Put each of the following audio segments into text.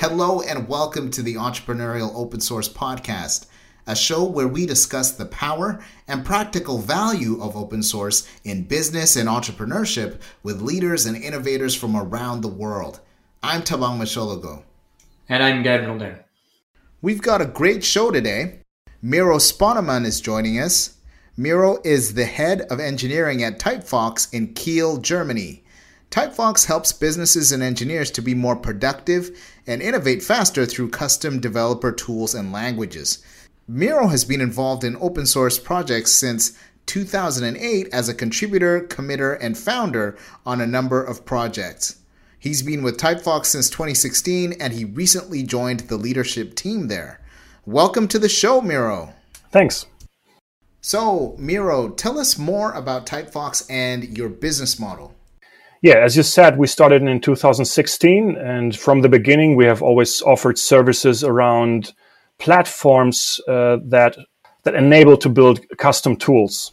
Hello, and welcome to the Entrepreneurial Open Source Podcast, a show where we discuss the power and practical value of open source in business and entrepreneurship with leaders and innovators from around the world. I'm Thabang Mashologu. And I'm Gael Blondelle. We've got a great show today. Miro Spönemann is joining us. Miro is the head of engineering at Typefox in Kiel, Germany. Typefox helps businesses and engineers to be more productive and innovate faster through custom developer tools and languages. Miro has been involved in open source projects since 2008 as a contributor, committer, and founder on a number of projects. He's been with Typefox since 2016 and he recently joined the leadership team there. Welcome to the show, Miro. Thanks. So, Miro, tell us more about Typefox and your business model. Yeah, as you said, we started in 2016, and from the beginning, we have always offered services around platforms uh, that that enable to build custom tools.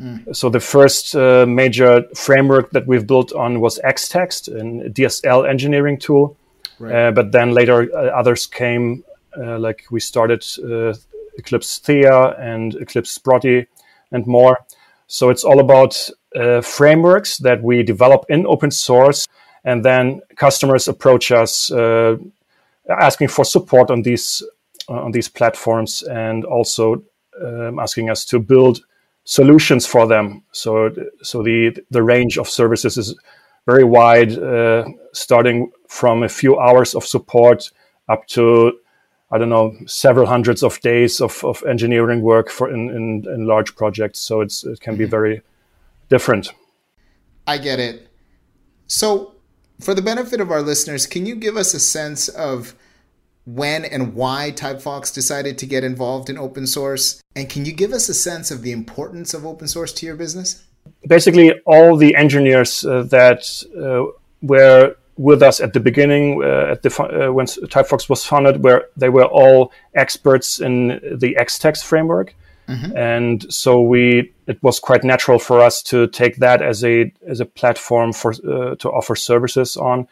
Mm. So the first uh, major framework that we've built on was Xtext, a DSL engineering tool. Right. Uh, but then later uh, others came, uh, like we started uh, Eclipse Theia and Eclipse Sprotty and more. So it's all about uh, frameworks that we develop in open source, and then customers approach us asking for support on these on these platforms, and also um, asking us to build solutions for them. So, so the the range of services is very wide, uh, starting from a few hours of support up to I don't know several hundreds of days of, of engineering work for in, in, in large projects. So it's it can be mm-hmm. very different. I get it. So, for the benefit of our listeners, can you give us a sense of when and why Typefox decided to get involved in open source? And can you give us a sense of the importance of open source to your business? Basically, all the engineers uh, that uh, were with us at the beginning, uh, at the uh, when Typefox was founded, where they were all experts in the Xtext framework, mm-hmm. and so we it was quite natural for us to take that as a as a platform for uh, to offer services on,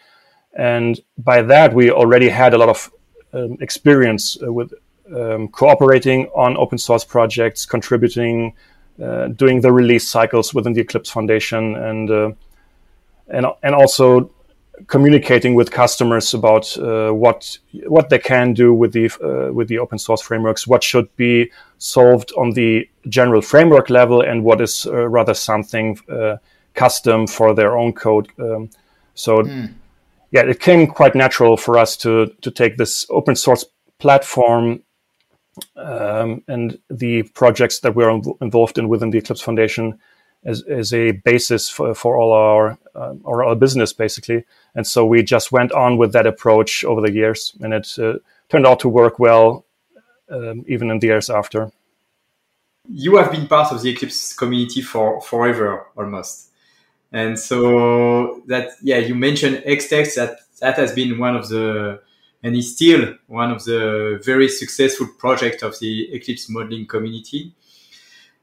and by that we already had a lot of um, experience uh, with um, cooperating on open source projects, contributing, uh, doing the release cycles within the Eclipse Foundation, and uh, and and also communicating with customers about uh, what what they can do with the uh, with the open source frameworks, what should be solved on the general framework level, and what is uh, rather something custom for their own code. Um, so. Mm yeah, it came quite natural for us to to take this open source platform um, and the projects that we're involved in within the Eclipse Foundation as, as a basis for, for all our uh, or our business basically. And so we just went on with that approach over the years, and it uh, turned out to work well, um, even in the years after. You have been part of the Eclipse community for forever, almost. And so that, yeah, you mentioned Xtext, that, that has been one of the, and is still one of the very successful projects of the Eclipse modeling community.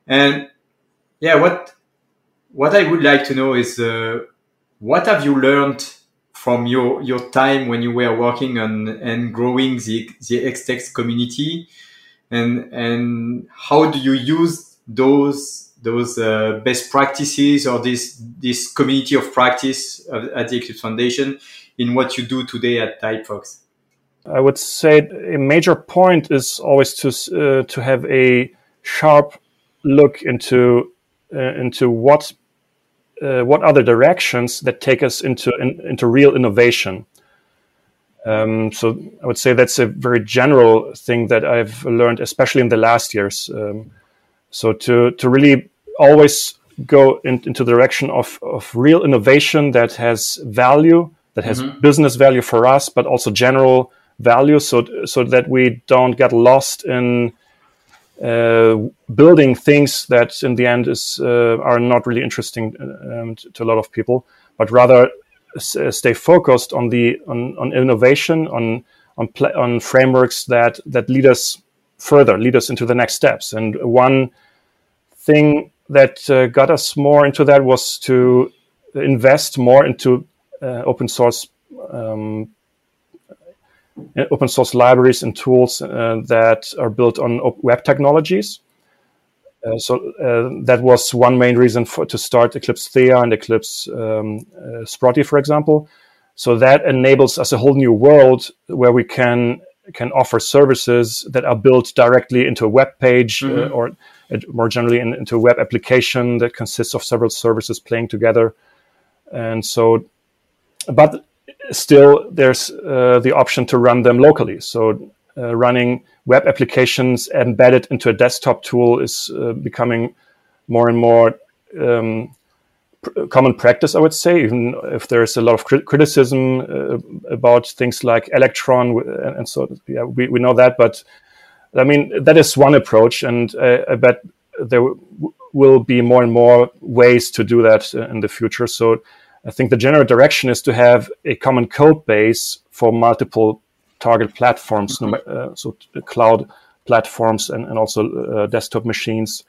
And yeah, what, what I would like to know is, uh, what have you learned from your, your time when you were working on and growing the, the Xtext community? And, and how do you use those those uh, best practices or this this community of practice at the Eclipse Foundation in what you do today at Typefox? I would say a major point is always to uh, to have a sharp look into uh, into what uh, what are the directions that take us into in, into real innovation. Um, so I would say that's a very general thing that I've learned, especially in the last years. Um, so to to really always go in, into the direction of, of real innovation that has value, that has mm-hmm. business value for us, but also general value, so so that we don't get lost in building things that in the end is uh, are not really interesting um, to, a lot of people, but rather uh, stay focused on the on, on innovation, on on, on frameworks that that lead us further, lead us into the next steps. And one thing that uh, got us more into that was to invest more into uh, open source um, open source libraries and tools uh, that are built on web technologies. Uh, so uh, that was one main reason for to start Eclipse Theia and Eclipse um, uh, Sprotty, for example. So that enables us a whole new world where we can can offer services that are built directly into a web page mm-hmm. uh, or more generally in, into a web application that consists of several services playing together. And so, but still, there's uh, the option to run them locally. So uh, running web applications embedded into a desktop tool is uh, becoming more and more um, pr- common practice, I would say, even if there's a lot of crit- criticism uh, about things like Electron. And, and so, yeah, we, we know that. But I mean, that is one approach. And I bet there w- will be more and more ways to do that uh, in the future. So I think the general direction is to have a common code base for multiple target platforms, mm-hmm. uh, so cloud platforms and, and also uh, desktop machines.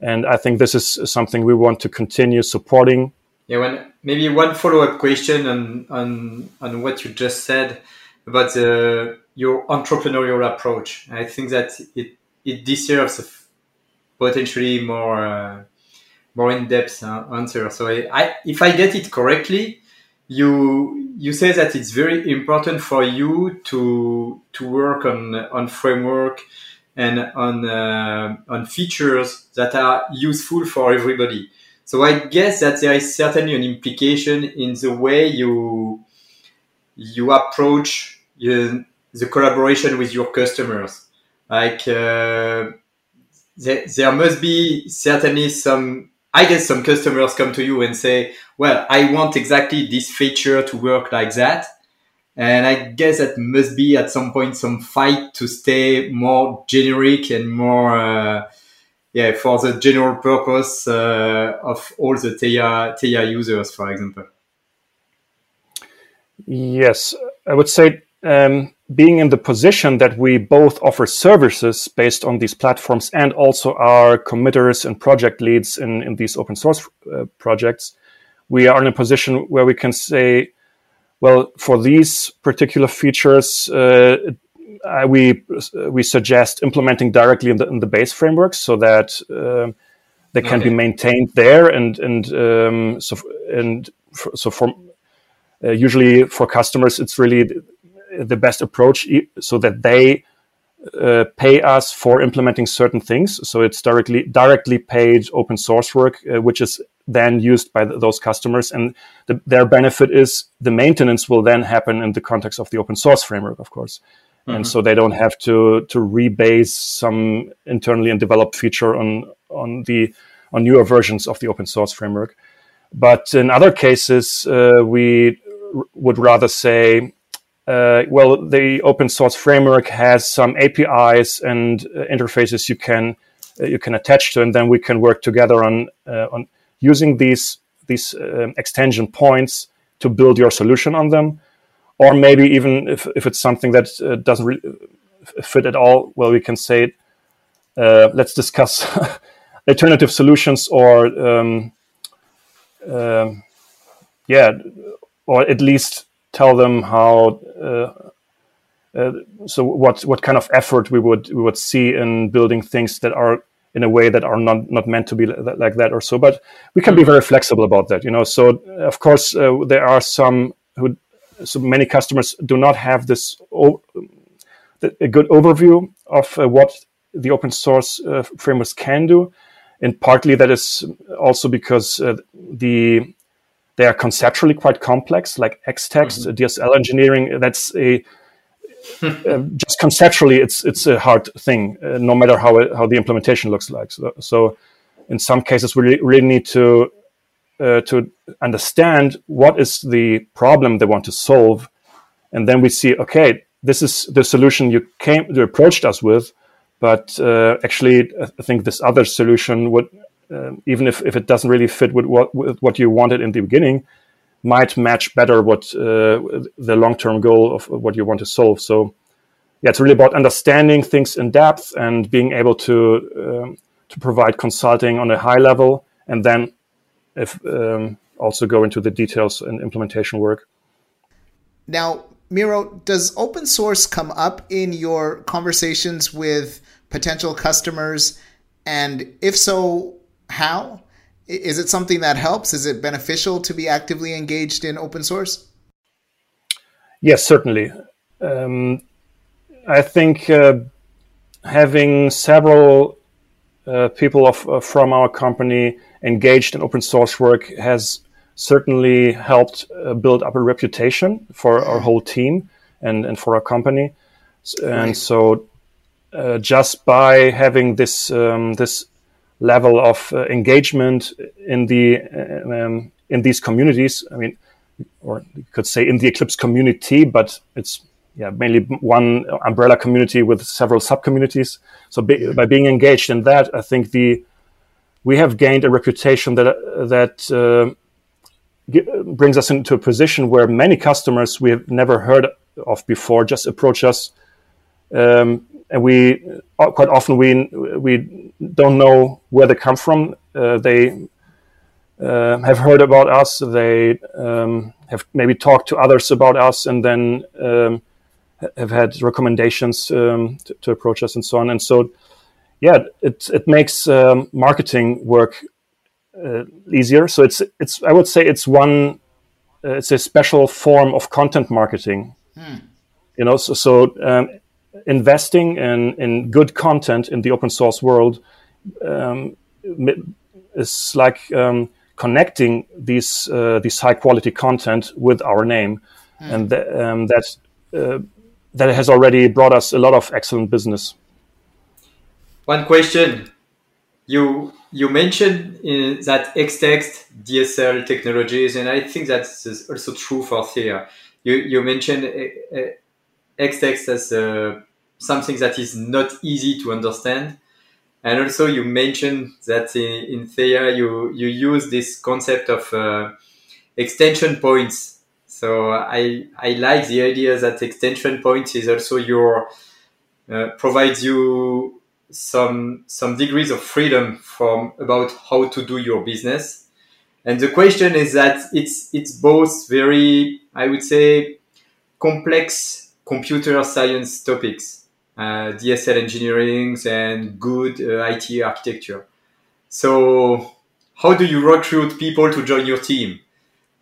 And I think this is something we want to continue supporting. Yeah, when maybe one follow-up question on on on what you just said about the, your entrepreneurial approach. I think that it it deserves a potentially more uh, more in-depth uh, answer. So I, I, if I get it correctly, you you say that it's very important for you to to work on on framework and on uh, on features that are useful for everybody. So I guess that there is certainly an implication in the way you you approach you, the collaboration with your customers. Like uh, there, there must be certainly some I guess some customers come to you and say, well, I want exactly this feature to work like that. And I guess that must be at some point some fight to stay more generic and more, uh, yeah, for the general purpose uh, of all the Theia, Theia users, for example. Yes, I would say um, being in the position that we both offer services based on these platforms and also are committers and project leads in, in these open source uh, projects, we are in a position where we can say, well, for these particular features, uh, we we suggest implementing directly in the, in the base frameworks so that uh, they can okay. be maintained there, and and um, so and for, so for uh, usually for customers, it's really the best approach so that they uh, pay us for implementing certain things. So it's directly directly paid open source work, uh, which is then used by th- those customers, and the, their benefit is the maintenance will then happen in the context of the open source framework, of course. Mm-hmm. And so they don't have to to rebase some internally and developed feature on on the on newer versions of the open source framework. But in other cases, uh, we r- would rather say uh, well, the open source framework has some APIs and uh, interfaces you can uh, you can attach to, and then we can work together on uh, on using these these um, extension points to build your solution on them, or maybe even if, if it's something that uh, doesn't really fit at all, well, we can say uh, let's discuss alternative solutions or um, um yeah, or at least tell them how uh, uh, so what what kind of effort we would we would see in building things that are in a way that are not not meant to be like that or so but we can be very flexible about that you know? So of course uh, there are some who so many customers do not have this a good overview of uh, what the open source uh, frameworks can do. And partly that is also because uh, the they are conceptually quite complex, like Xtext, mm-hmm. DSL engineering. That's a uh, just conceptually, it's it's a hard thing, uh, no matter how it, how the implementation looks like. So, so in some cases, we really, really need to uh, to understand what is the problem they want to solve, and then we see, okay, this is the solution you came you approached us with, but uh, actually, I think this other solution would um, even if, if it doesn't really fit with what, with what you wanted in the beginning, might match better what uh, the long term goal of what you want to solve. So, yeah, it's really about understanding things in depth and being able to um, to provide consulting on a high level, and then if um, also go into the details and implementation work. Now, Miro, does open source come up in your conversations with potential customers? And if so, how? Is it something that helps? Is it beneficial to be actively engaged in open source? Yes, certainly. Um, I think uh, having several uh, people of, uh, from our company engaged in open source work has certainly helped uh, build up a reputation for our whole team and, and for our company. And so, uh, just by having this um, this level of uh, engagement in the um, in these communities, I mean, or you could say in the Eclipse community, but it's yeah mainly one umbrella community with several sub communities. So be, by being engaged in that, I think the we have gained a reputation that that uh, brings us into a position where many customers we have never heard of before just approach us, um, and we uh, quite often we we don't know where they come from. Uh, they uh, have heard about us. They um, have maybe talked to others about us, and then um, have had recommendations um, to, to, approach us, and so on. And so, yeah, it it makes um, marketing work uh, easier. So it's it's I would say it's one uh, it's a special form of content marketing. Hmm. You know, so, so um, investing in in good content in the open source world um, is like um, connecting these uh, these high quality content with our name, hmm. and th- um, that uh, that has already brought us a lot of excellent business. One question you you mentioned in that Xtext DSL technologies, and I think that's also true for Theia. You you mentioned uh, uh, Xtext as uh, something that is not easy to understand, and also you mentioned that in, in you you use this concept of uh, extension points. So I I like the idea that extension points is also your uh, provides you some some degrees of freedom from about how to do your business. And the question is that it's it's both very I would say complex computer science topics, DSL engineering and good uh, IT architecture. So how do you recruit people to join your team?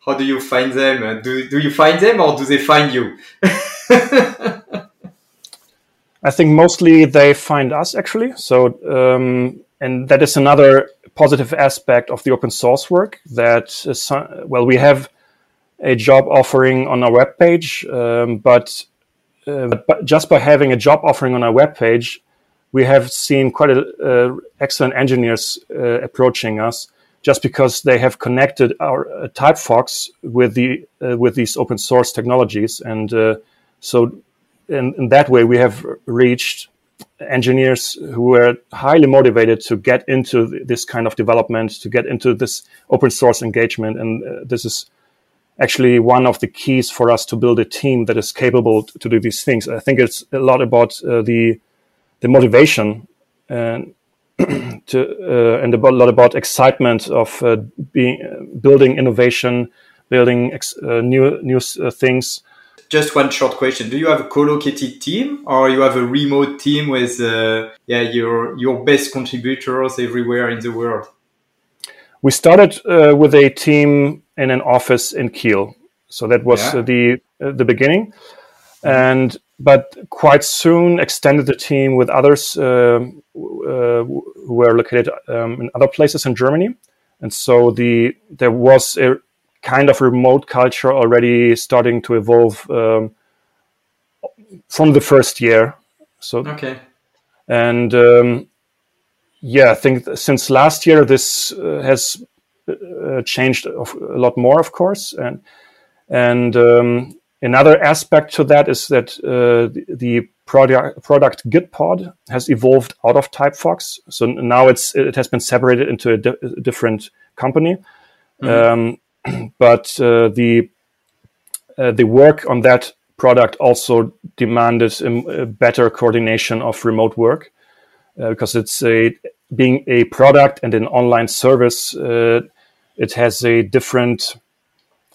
How do you find them? Do, do you find them or do they find you? I think mostly they find us actually. So, um, and that is another positive aspect of the open source work. That is, well, we have a job offering on our web page, um, but, uh, but just by having a job offering on our web page, we have seen quite a, uh, excellent engineers uh, approaching us just because they have connected our uh, Typefox with the uh, with these open source technologies, and uh, so in, in that way, we have reached engineers who were highly motivated to get into this kind of development, to get into this open source engagement. And this is actually one of the keys for us to build a team that is capable to do these things. I think it's a lot about uh, the the motivation and to uh, and a lot about excitement of uh, being uh, building innovation, building ex- uh, new new things just one short question: Do you have a co-located team, or you have a remote team with uh, yeah your your best contributors everywhere in the world? We started uh, with a team in an office in Kiel, so that was yeah. uh, the the beginning, and but quite soon extended the team with others uh, uh, who were located um, in other places in Germany, and so the there was a kind of remote culture already starting to evolve um, from the first year. So okay, and um, yeah, I think since last year this uh, has uh, changed a lot more, of course, and and um, another aspect to that is that uh, the, the product product Gitpod has evolved out of Typefox. So now it's it has been separated into a, di- a different company. Mm-hmm. Um, but uh, the uh, the work on that product also demanded a, better coordination of remote work uh, because it's a being a product and an online service, uh, it has a different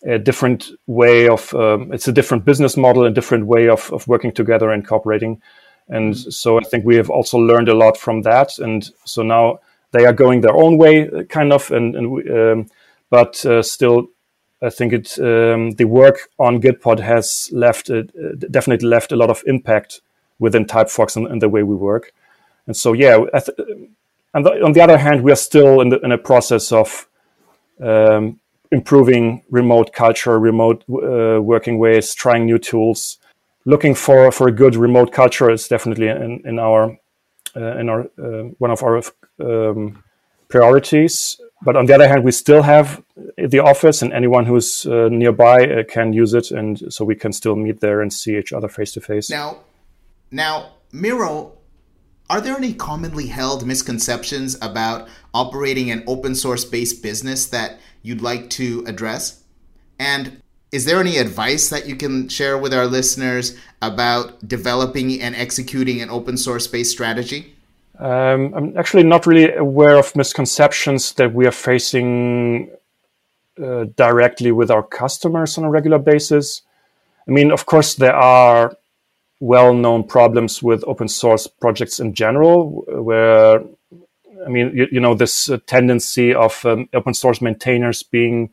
a different way of um, it's a different business model, a different way of, of working together and cooperating. And so I think we have also learned a lot from that. And so now they are going their own way, kind of, and, and we, um, but uh, still, I think it um, the work on Gitpod has left uh, definitely left a lot of impact within Typefox and, and the way we work. And so, yeah, th- and the, on the other hand, we are still in, the, in a process of um, improving remote culture, remote uh, working ways, trying new tools. Looking for, for a good remote culture is definitely in, in our uh, in our uh, one of our um, priorities. But on the other hand, we still have the office, and anyone who's uh, nearby uh, can use it, and so we can still meet there and see each other face to face. Now, now, Miro, are there any commonly held misconceptions about operating an open source based business that you'd like to address? And is there any advice that you can share with our listeners about developing and executing an open source based strategy? Um, I'm actually not really aware of misconceptions that we are facing uh, directly with our customers on a regular basis. I mean, of course, there are well known problems with open source projects in general, where I mean, you, you know, this uh, tendency of um, open source maintainers being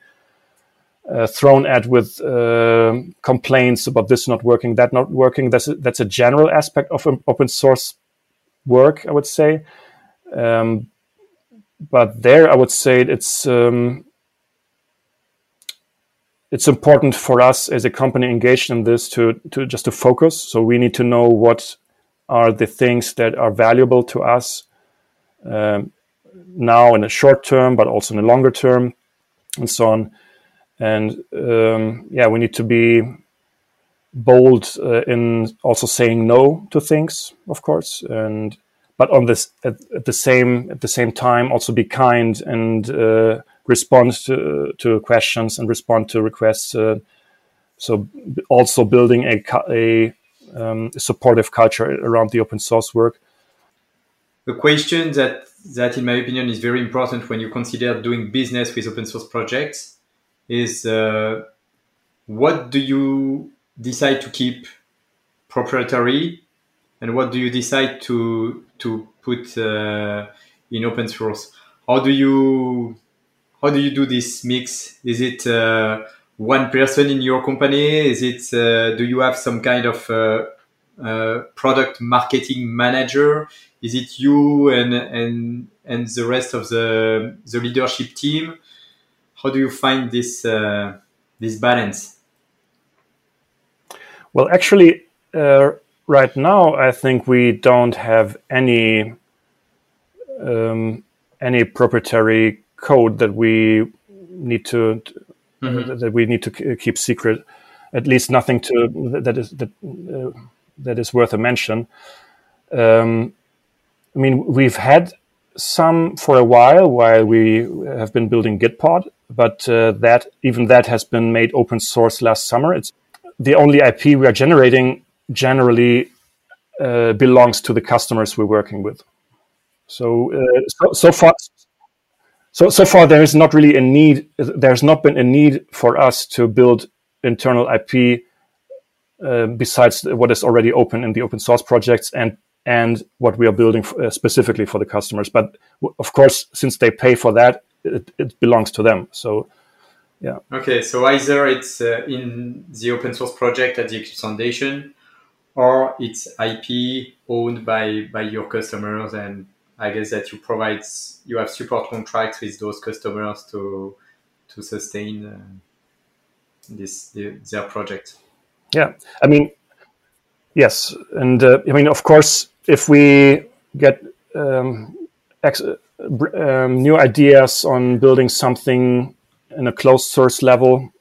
uh, thrown at with uh, complaints about this not working, that not working. That's a, that's a general aspect of um, open source work, I would say. Um, but there, I would say it's um, it's important for us as a company engaged in this to to just to focus. So we need to know what are the things that are valuable to us um, now in the short term, but also in the longer term, and so on. And um, yeah, we need to be bold uh, in also saying no to things, of course, and but on this at, at the same at the same time also be kind and uh, respond to to questions and respond to requests. Uh, so also building a a, um, supportive culture around the open source work a question that that in my opinion is very important when you consider doing business with open source projects is uh, what do you decide to keep proprietary and what do you decide to to put uh, in open source how do you how do you do this mix is it uh, one person in your company is it uh, do you have some kind of uh, uh, product marketing manager is it you and and and the rest of the the leadership team? How do you find this uh, this balance? Well, actually, uh, right now, I think we don't have any um, any proprietary code that we need to mm-hmm. that we need to keep secret. At least nothing to that is that uh, that is worth a mention. Um, I mean, we've had some for a while while we have been building Gitpod, but uh, that even that has been made open source last summer. It's the only IP we are generating generally uh, belongs to the customers we're working with. So, uh, so, so far, so so far there is not really a need. There's not been a need for us to build internal IP uh, besides what is already open in the open source projects and and what we are building uh, specifically for the customers. But of course, since they pay for that, it, it belongs to them. So, yeah. Okay, so either it's uh, in the open source project at the Eclipse Foundation, or it's IP owned by by your customers, and I guess that you provide you have support contracts with those customers to to sustain uh, this the, their project. Yeah, I mean, yes, and uh, I mean, of course, if we get um, ex- um, new ideas on building something in a closed source level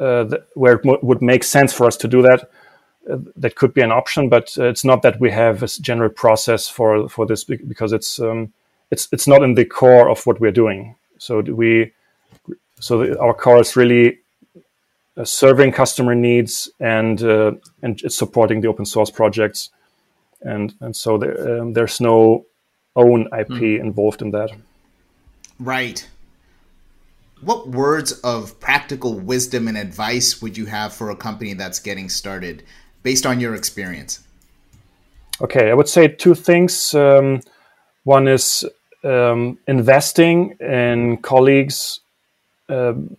uh, where it m- would make sense for us to do that, uh, that could be an option. But uh, it's not that we have a general process for for this because it's um, it's it's not in the core of what we're doing. So we so the, our core is really uh, serving customer needs and uh, and supporting the open source projects and and so there, um, there's no own IP mm. involved in that. Right. What words of practical wisdom and advice would you have for a company that's getting started based on your experience? Okay, I would say two things. Um, one is um, investing in colleagues um,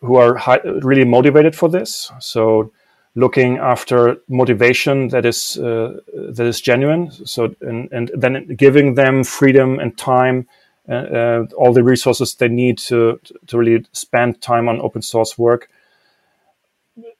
who are high, really motivated for this. So looking after motivation that is uh, that is genuine. So and, and then giving them freedom and time, uh, uh, all the resources they need to to really spend time on open source work.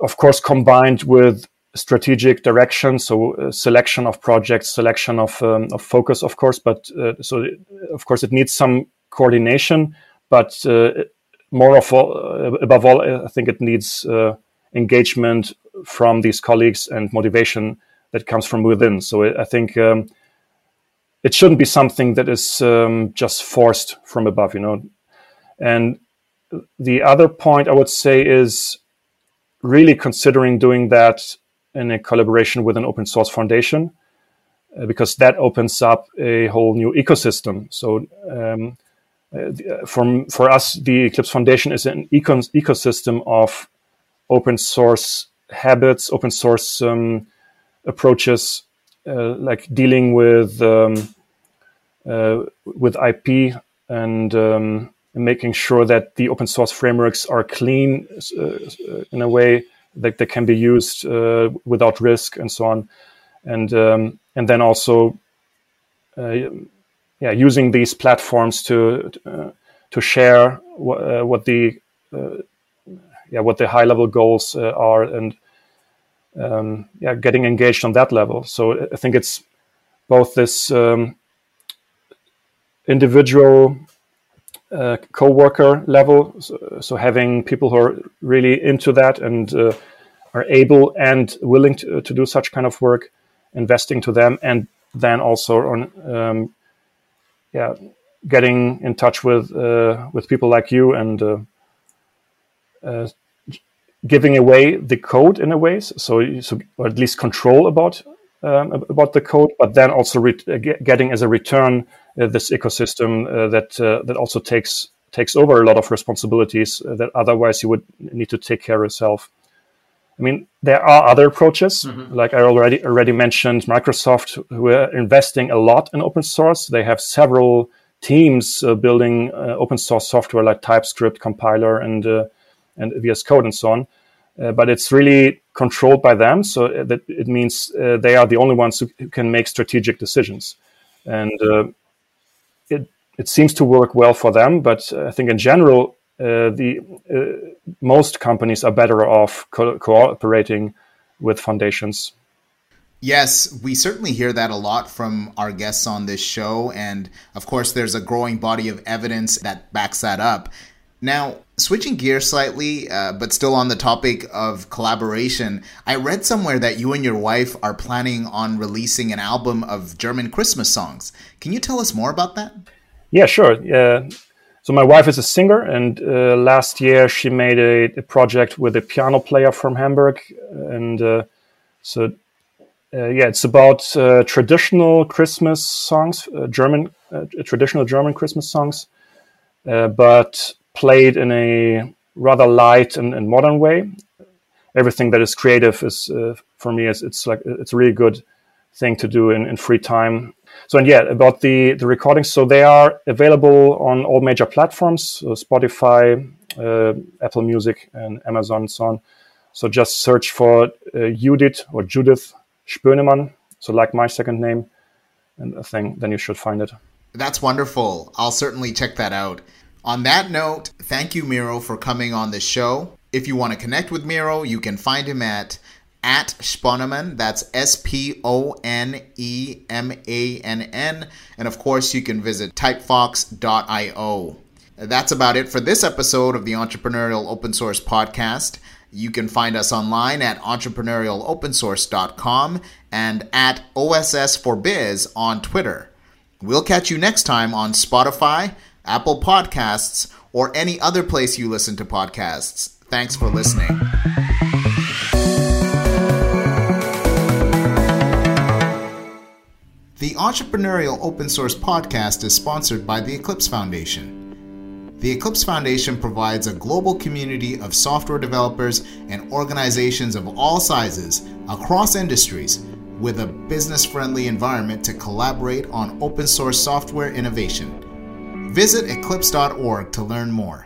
Of course, combined with strategic direction, so uh, selection of projects, selection of, um, of focus, of course. But uh, so, of course, it needs some coordination. But uh, more of all, uh, above all, I think it needs uh, engagement from these colleagues and motivation that comes from within. So I think um, it shouldn't be something that is um, just forced from above, you know. And the other point I would say is really considering doing that in a collaboration with an open source foundation uh, because that opens up a whole new ecosystem. So um, uh, from for us, the Eclipse Foundation is an econ- ecosystem of open source habits, open source um, approaches, uh, like dealing with um, uh, with IP and um, making sure that the open source frameworks are clean uh, in a way that they can be used uh, without risk and so on, and um, and then also, uh, yeah, using these platforms to uh, to share wh- what the yeah what the high level goals are and um, yeah getting engaged on that level. So I think it's both this um, individual uh, co-worker level. So, so, having people who are really into that and uh, are able and willing to, to do such kind of work, investing to them, and then also on um, yeah getting in touch with uh, with people like you and uh, uh, giving away the code in a way, so, so or at least control about um, about the code, but then also re- getting as a return uh, this ecosystem uh, that uh, that also takes takes over a lot of responsibilities that otherwise you would need to take care of yourself. I mean, there are other approaches, mm-hmm. like I already already mentioned, Microsoft, who are investing a lot in open source. They have several teams uh, building uh, open source software like TypeScript compiler and uh, and VS Code and so on. but it's really controlled by them, so that it means they are the only ones who can make strategic decisions. And it it seems to work well for them. But I think in general, uh, the uh, most companies are better off co- cooperating with foundations. Yes, we certainly hear that a lot from our guests on this show. And of course, there's a growing body of evidence that backs that up. Now, switching gears slightly, uh, but still on the topic of collaboration, I read somewhere that you and your wife are planning on releasing an album of German Christmas songs. Can you tell us more about that? Yeah, sure. Uh, so my wife is a singer, and uh, last year she made a, a, project with a piano player from Hamburg, and uh, so uh, yeah, it's about uh, traditional Christmas songs, German traditional German Christmas songs, but played in a rather light and, and modern way. Everything that is creative is uh, for me is it's like it's a really good thing to do in, in free time. So and yeah, about the the recordings. So they are available on all major platforms: so Spotify, uh, Apple Music, and Amazon, and so on. So just search for uh, Judith or Judith Spönemann. So like my second name, and I think then you should find it. That's wonderful. I'll certainly check that out. On that note, thank you, Miro, for coming on the show. If you want to connect with Miro, you can find him at at Sponemann. That's S P O N E M A N N. And of course, you can visit typefox.io. That's about it for this episode of the Entrepreneurial Open Source Podcast. You can find us online at entrepreneurialopensource.com and at OSS for Biz on Twitter. We'll catch you next time on Spotify, Apple Podcasts, or any other place you listen to podcasts. Thanks for listening. The Entrepreneurial Open Source podcast is sponsored by the Eclipse Foundation. The Eclipse Foundation provides a global community of software developers and organizations of all sizes across industries with a business friendly environment to collaborate on open source software innovation. Visit eclipse.org to learn more.